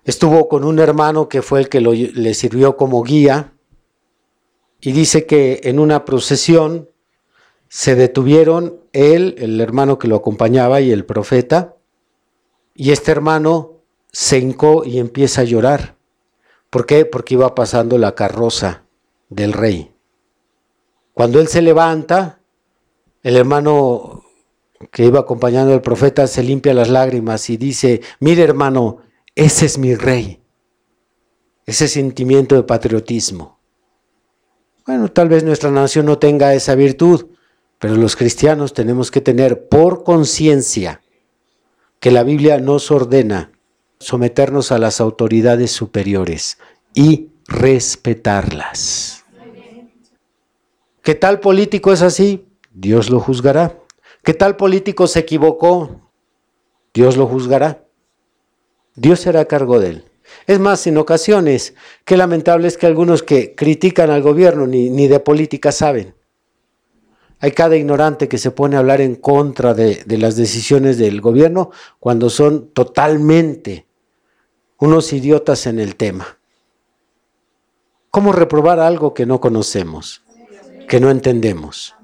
estuvo con un hermano que fue el que le sirvió como guía y dice que en una procesión se detuvieron él, el hermano que lo acompañaba y el profeta, y este hermano se hincó y empieza a llorar. ¿Por qué? Porque iba pasando la carroza del rey. Cuando él se levanta, el hermano que iba acompañando al profeta se limpia las lágrimas y dice, mire hermano, ese es mi rey. Ese sentimiento de patriotismo. Bueno, tal vez nuestra nación no tenga esa virtud, pero los cristianos tenemos que tener por conciencia que la Biblia nos ordena someternos a las autoridades superiores y respetarlas. ¿Qué tal político es así? Dios lo juzgará. ¿Qué tal político se equivocó? Dios lo juzgará. Dios será cargo de él. Es más, en ocasiones, qué lamentable es que algunos que critican al gobierno ni, de política saben. Hay cada ignorante que se pone a hablar en contra de las decisiones del gobierno cuando son totalmente unos idiotas en el tema. ¿Cómo reprobar algo que no conocemos, que no entendemos?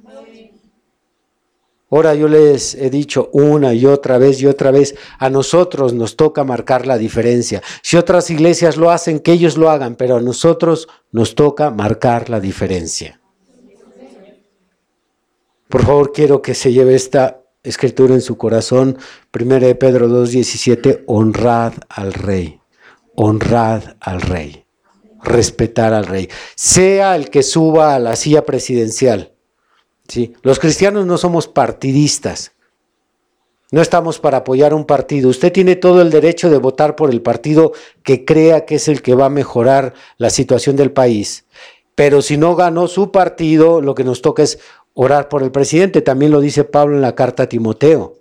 Ahora yo les he dicho una y otra vez y otra vez, a nosotros nos toca marcar la diferencia. Si otras iglesias lo hacen, que ellos lo hagan, pero a nosotros nos toca marcar la diferencia. Por favor, quiero que se lleve esta escritura en su corazón. Primera de Pedro 2.17, honrad al rey, honrad al rey, respetar al rey, sea el que suba a la silla presidencial. ¿Sí? Los cristianos no somos partidistas, no estamos para apoyar un partido. Usted tiene todo el derecho de votar por el partido que crea que es el que va a mejorar la situación del país. Pero si no ganó su partido, lo que nos toca es Orar por el presidente, también lo dice Pablo en la carta a Timoteo.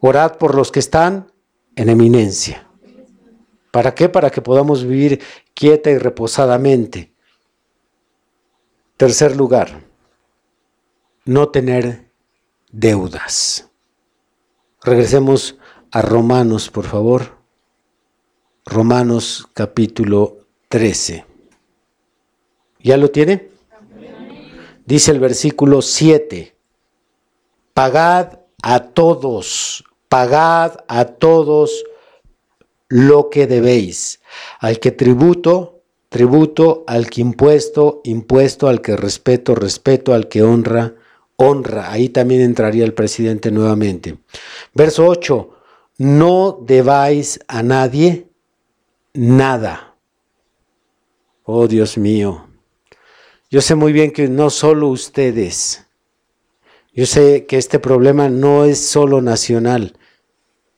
Orad por los que están en eminencia. ¿Para qué? Para que podamos vivir quieta y reposadamente. Tercer lugar, no tener deudas. Regresemos a Romanos, por favor. Romanos capítulo 13. ¿Ya lo tiene? dice el versículo 7, pagad a todos, pagad a todos lo que debéis, al que tributo, tributo, al que impuesto, impuesto, al que respeto, respeto, al que honra, honra. Ahí también entraría el presidente nuevamente. Verso 8, no debáis a nadie nada. Oh Dios mío, yo sé muy bien que no solo ustedes, yo sé que este problema no es solo nacional,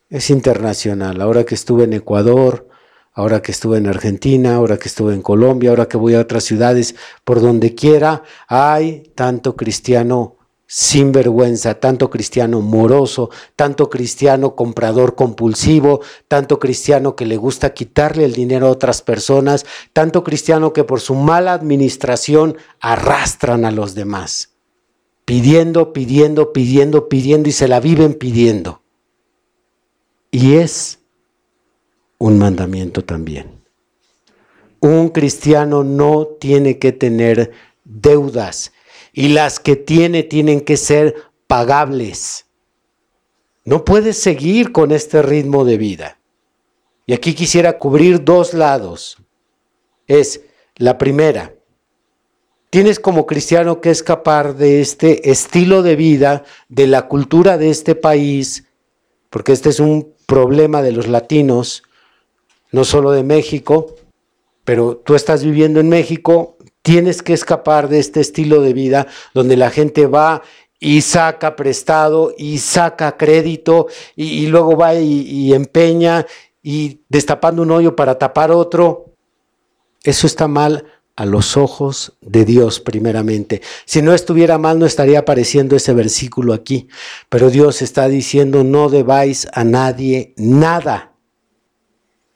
es internacional. Ahora que estuve en Ecuador, ahora que estuve en Argentina, ahora que estuve en Colombia, ahora que voy a otras ciudades, por donde quiera, hay tanto cristiano sin vergüenza, tanto cristiano moroso, tanto cristiano comprador compulsivo, tanto cristiano que le gusta quitarle el dinero a otras personas, tanto cristiano que por su mala administración arrastran a los demás, pidiendo, pidiendo, pidiendo, pidiendo y se la viven pidiendo. Y es un mandamiento también. Un cristiano no tiene que tener deudas y las que tiene tienen que ser pagables. No puedes seguir con este ritmo de vida. Y aquí quisiera cubrir dos lados. Es la primera, tienes como cristiano que escapar de este estilo de vida, de la cultura de este país, porque este es un problema de los latinos, no solo de México, pero tú estás viviendo en México, tienes que escapar de este estilo de vida donde la gente va y saca prestado y saca crédito y, luego va y, empeña y destapando un hoyo para tapar otro. Eso está mal a los ojos de Dios primeramente. Si no estuviera mal, no estaría apareciendo ese versículo aquí. Pero Dios está diciendo, no debáis a nadie nada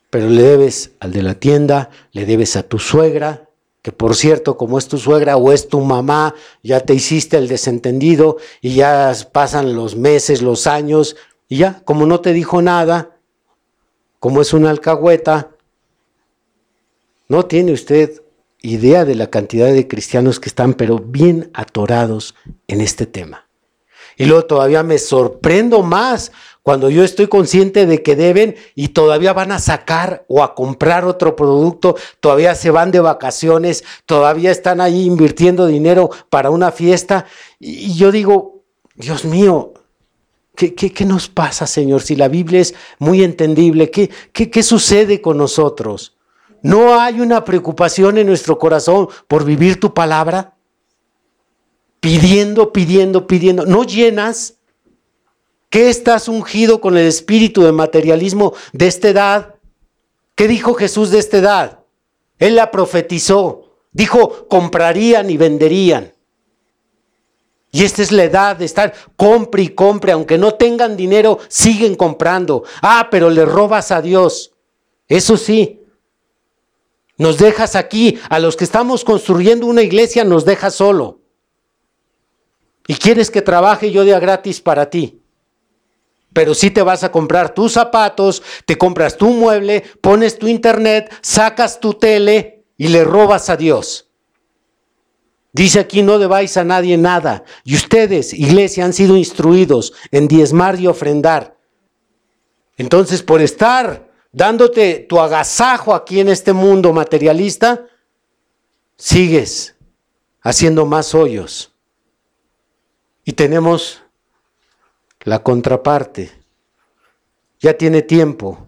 pero le debes al de la tienda, le debes a tu suegra, que por cierto, como es tu suegra o es tu mamá, ya te hiciste el desentendido y ya pasan los meses, los años, y ya, como no te dijo nada, como es una alcahueta, no tiene usted idea de la cantidad de cristianos que están, pero bien atorados en este tema. Y luego todavía me sorprendo más cuando yo estoy consciente de que deben y todavía van a sacar o a comprar otro producto, todavía se van de vacaciones, todavía están ahí invirtiendo dinero para una fiesta. Y yo digo, Dios mío, ¿qué, qué, nos pasa, Señor? Si la Biblia es muy entendible, ¿qué, qué, qué sucede con nosotros? ¿No hay una preocupación en nuestro corazón por vivir tu palabra? Pidiendo, pidiendo, pidiendo. ¿No llenas? ¿Qué estás ungido con el espíritu de materialismo de esta edad? ¿Qué dijo Jesús de esta edad? Él la profetizó. Dijo, comprarían y venderían. Y esta es la edad de estar compre y compre, aunque no tengan dinero, siguen comprando. Ah, pero le robas a Dios. Eso sí. Nos dejas aquí, a los que estamos construyendo una iglesia, nos dejas solo. Y quieres que trabaje yo de gratis para ti pero si te vas a comprar tus zapatos, te compras tu mueble, pones tu internet, sacas tu tele y le robas a Dios. Dice aquí, no debáis a nadie nada. Y ustedes, iglesia, han sido instruidos en diezmar y ofrendar. Entonces, por estar dándote tu agasajo aquí en este mundo materialista, sigues haciendo más hoyos. Y tenemos la contraparte, ya tiene tiempo,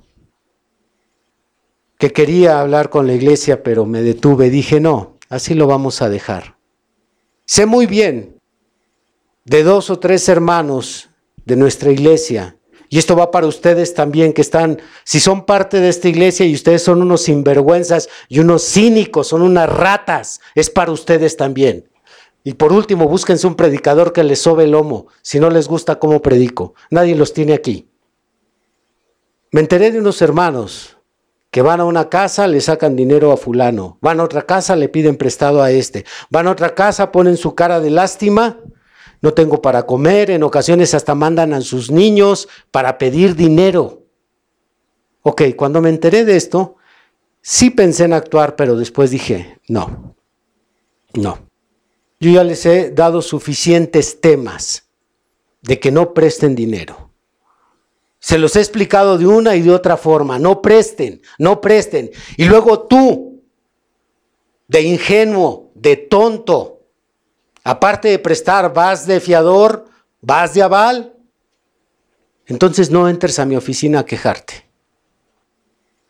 que quería hablar con la iglesia, pero me detuve, dije, no, así lo vamos a dejar. Sé muy bien de dos o tres hermanos de nuestra iglesia, y esto va para ustedes también que están, si son parte de esta iglesia y ustedes son unos sinvergüenzas y unos cínicos, son unas ratas, es para ustedes también. Y por último, búsquense un predicador que les sobe el lomo, si no les gusta cómo predico. Nadie los tiene aquí. Me enteré de unos hermanos que van a una casa, le sacan dinero a fulano. Van a otra casa, le piden prestado a este. Van a otra casa, ponen su cara de lástima. No tengo para comer. En ocasiones hasta mandan a sus niños para pedir dinero. Ok, cuando me enteré de esto, sí pensé en actuar, pero después dije, no, no. Yo ya les he dado suficientes temas de que no presten dinero. Se los he explicado de una y de otra forma. No presten, no presten. Y luego tú, de ingenuo, de tonto, aparte de prestar, vas de fiador, vas de aval. Entonces no entres a mi oficina a quejarte.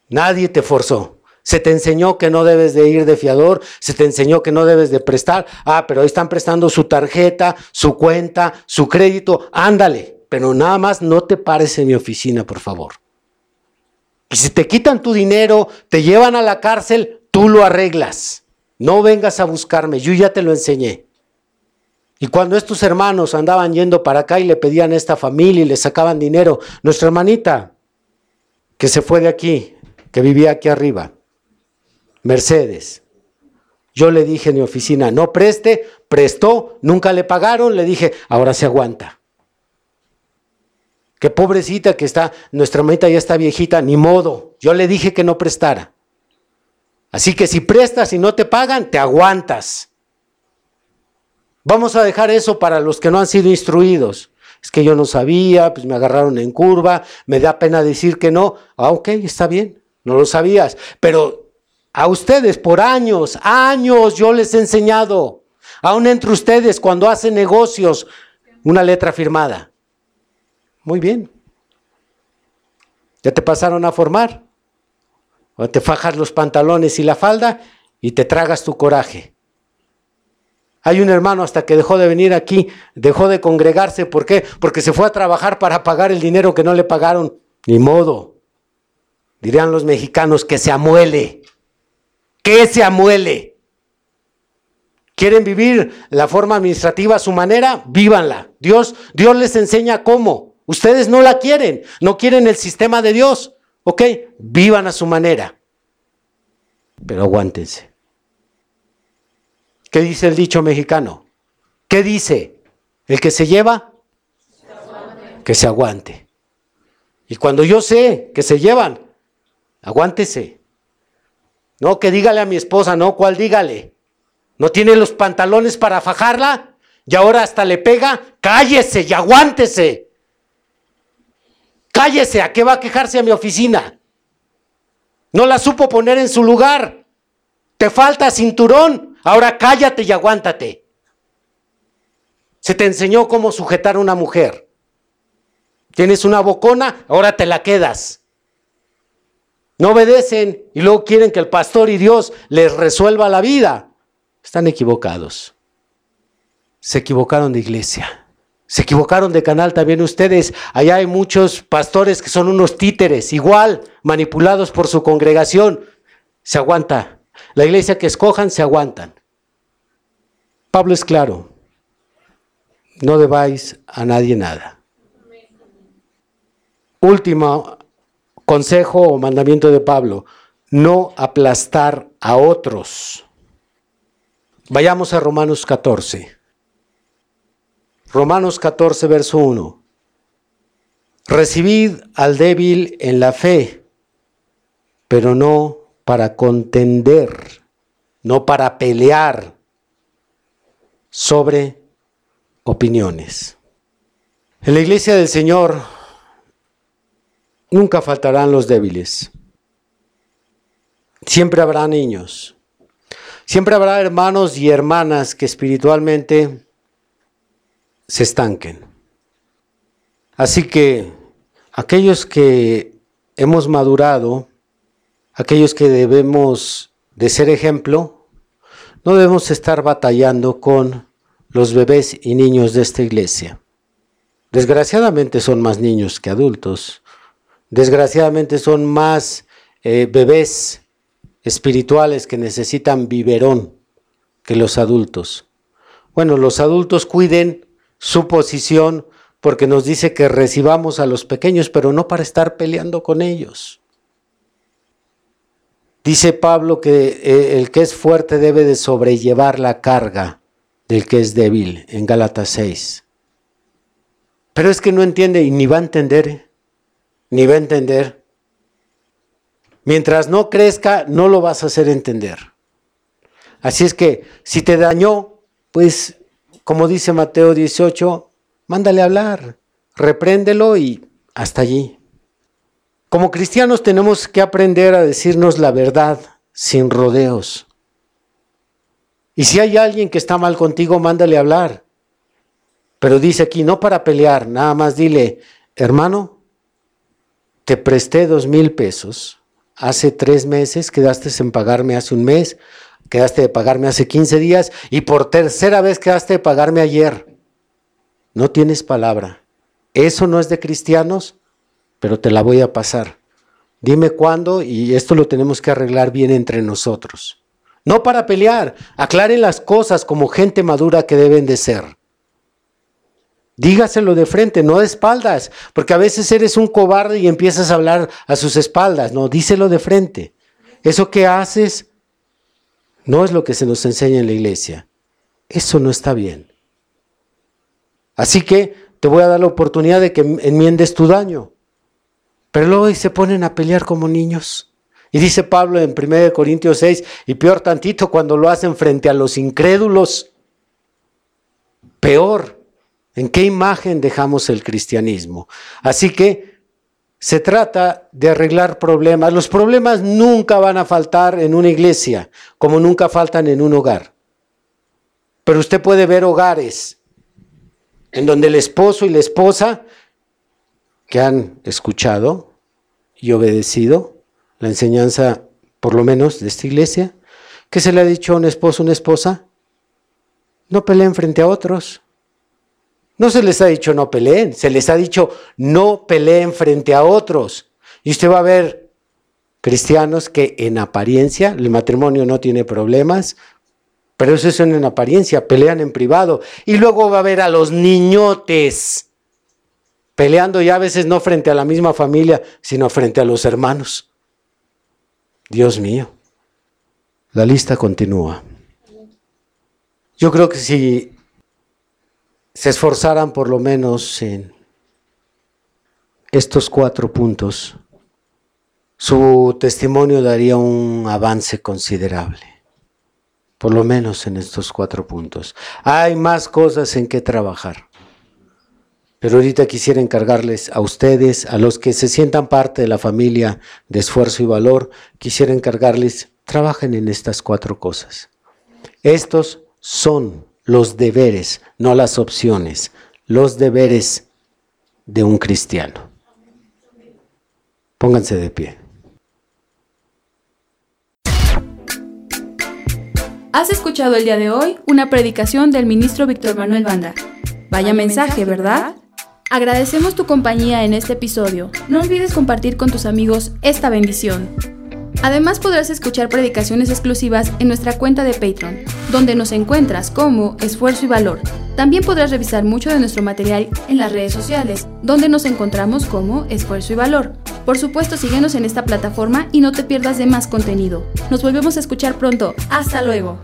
Nadie te forzó. Se te enseñó que no debes de ir de fiador, se te enseñó que no debes de prestar. Ah, pero ahí están prestando su tarjeta, su cuenta, su crédito. Ándale, pero nada más no te pares en mi oficina, por favor. Y si te quitan tu dinero, te llevan a la cárcel, tú lo arreglas. No vengas a buscarme, yo ya te lo enseñé. Y cuando estos hermanos andaban yendo para acá y le pedían a esta familia y le sacaban dinero, nuestra hermanita, que se fue de aquí, que vivía aquí arriba, Mercedes. Yo le dije en mi oficina, no preste, prestó, nunca le pagaron, le dije, ahora se aguanta. Qué pobrecita que está, nuestra hermanita ya está viejita, ni modo. Yo le dije que no prestara. Así que si prestas y no te pagan, te aguantas. Vamos a dejar eso para los que no han sido instruidos. Es que yo no sabía, pues me agarraron en curva, me da pena decir que no. Ah, ok, está bien, no lo sabías. Pero a ustedes por años, años yo les he enseñado, aún entre ustedes cuando hacen negocios, una letra firmada. Muy bien. ¿Ya te pasaron a formar? o te fajas los pantalones y la falda y te tragas tu coraje. Hay un hermano hasta que dejó de venir aquí, dejó de congregarse. ¿Por qué? Porque se fue a trabajar para pagar el dinero que no le pagaron. Ni modo. Dirían los mexicanos que se amuele. Que se amuele. ¿Quieren vivir la forma administrativa a su manera? Vívanla. Dios, Dios les enseña cómo. Ustedes no la quieren. No quieren el sistema de Dios. Ok, vivan a su manera. Pero aguántense. ¿Qué dice el dicho mexicano? ¿Qué dice? El que se lleva, que se aguante. Y cuando yo sé que se llevan, aguántese. No, que dígale a mi esposa, no, ¿cuál dígale? ¿No tiene los pantalones para fajarla? Y ahora hasta le pega, cállese y aguántese. Cállese, ¿a qué va a quejarse a mi oficina? No la supo poner en su lugar. Te falta cinturón. Ahora cállate y aguántate. Se te enseñó cómo sujetar a una mujer. Tienes una bocona, ahora te la quedas. No obedecen y luego quieren que el pastor y Dios les resuelva la vida. Están equivocados. Se equivocaron de iglesia. Se equivocaron de canal también ustedes. Allá hay muchos pastores que son unos títeres, igual, manipulados por su congregación. Se aguanta. La iglesia que escojan, se aguantan. Pablo es claro. No debáis a nadie nada. Último consejo o mandamiento de Pablo. No aplastar a otros. Vayamos a Romanos 14. Romanos 14, verso 1. Recibid al débil en la fe, pero no para contender, no para pelear sobre opiniones. En la iglesia del Señor nunca faltarán los débiles. Siempre habrá niños. Siempre habrá hermanos y hermanas que espiritualmente se estanquen. Así que aquellos que hemos madurado, aquellos que debemos de ser ejemplo, no debemos estar batallando con los bebés y niños de esta iglesia. Desgraciadamente son más niños que adultos. Desgraciadamente son más eh, bebés espirituales que necesitan biberón que los adultos. Bueno, los adultos cuiden su posición porque nos dice que recibamos a los pequeños, pero no para estar peleando con ellos. Dice Pablo que eh, el que es fuerte debe de sobrellevar la carga del que es débil en Gálatas 6. Pero es que no entiende y ni va a entender, ¿eh? Ni va a entender. Mientras no crezca, no lo vas a hacer entender. Así es que si te dañó, pues como dice Mateo 18, mándale hablar, repréndelo y hasta allí. Como cristianos tenemos que aprender a decirnos la verdad sin rodeos. Y si hay alguien que está mal contigo, mándale hablar. Pero dice aquí, no para pelear, nada más dile, hermano, te presté dos mil pesos. Hace tres meses quedaste en pagarme hace un mes quedaste de pagarme hace 15 días y por tercera vez quedaste de pagarme ayer. No tienes palabra. Eso no es de cristianos, pero te la voy a pasar. Dime cuándo y esto lo tenemos que arreglar bien entre nosotros. No para pelear, aclare las cosas como gente madura que deben de ser. Dígaselo de frente, no de espaldas, porque a veces eres un cobarde y empiezas a hablar a sus espaldas. No, díselo de frente. Eso que haces no es lo que se nos enseña en la iglesia. Eso no está bien. Así que te voy a dar la oportunidad de que enmiendes tu daño. Pero luego se ponen a pelear como niños. Y dice Pablo en 1 Corintios 6, y peor tantito cuando lo hacen frente a los incrédulos. Peor. ¿En qué imagen dejamos el cristianismo? Así que se trata de arreglar problemas. Los problemas nunca van a faltar en una iglesia, como nunca faltan en un hogar. Pero usted puede ver hogares en donde el esposo y la esposa que han escuchado y obedecido la enseñanza, por lo menos, de esta iglesia, que se le ha dicho a un esposo, una esposa, no peleen frente a otros. No se les ha dicho no peleen, se les ha dicho no peleen frente a otros. Y usted va a ver cristianos que en apariencia el matrimonio no tiene problemas, pero eso es en apariencia, pelean en privado. Y luego va a ver a los niñotes peleando ya a veces no frente a la misma familia, sino frente a los hermanos. Dios mío, la lista continúa. Yo creo que si se esforzaran por lo menos en estos cuatro puntos, su testimonio daría un avance considerable, por lo menos en estos cuatro puntos. Hay más cosas en que trabajar, pero ahorita quisiera encargarles a ustedes, a los que se sientan parte de la familia de esfuerzo y valor, quisiera encargarles, trabajen en estas cuatro cosas. Estos son los deberes, no las opciones, los deberes de un cristiano. Pónganse de pie. Has escuchado el día de hoy una predicación del ministro Víctor Manuel Banda. Vaya mensaje, ¿verdad? Agradecemos tu compañía en este episodio. No olvides compartir con tus amigos esta bendición. Además podrás escuchar predicaciones exclusivas en nuestra cuenta de Patreon, donde nos encuentras como Esfuerzo y Valor. También podrás revisar mucho de nuestro material en las redes sociales, donde nos encontramos como Esfuerzo y Valor. Por supuesto, síguenos en esta plataforma y no te pierdas de más contenido. Nos volvemos a escuchar pronto. Hasta luego.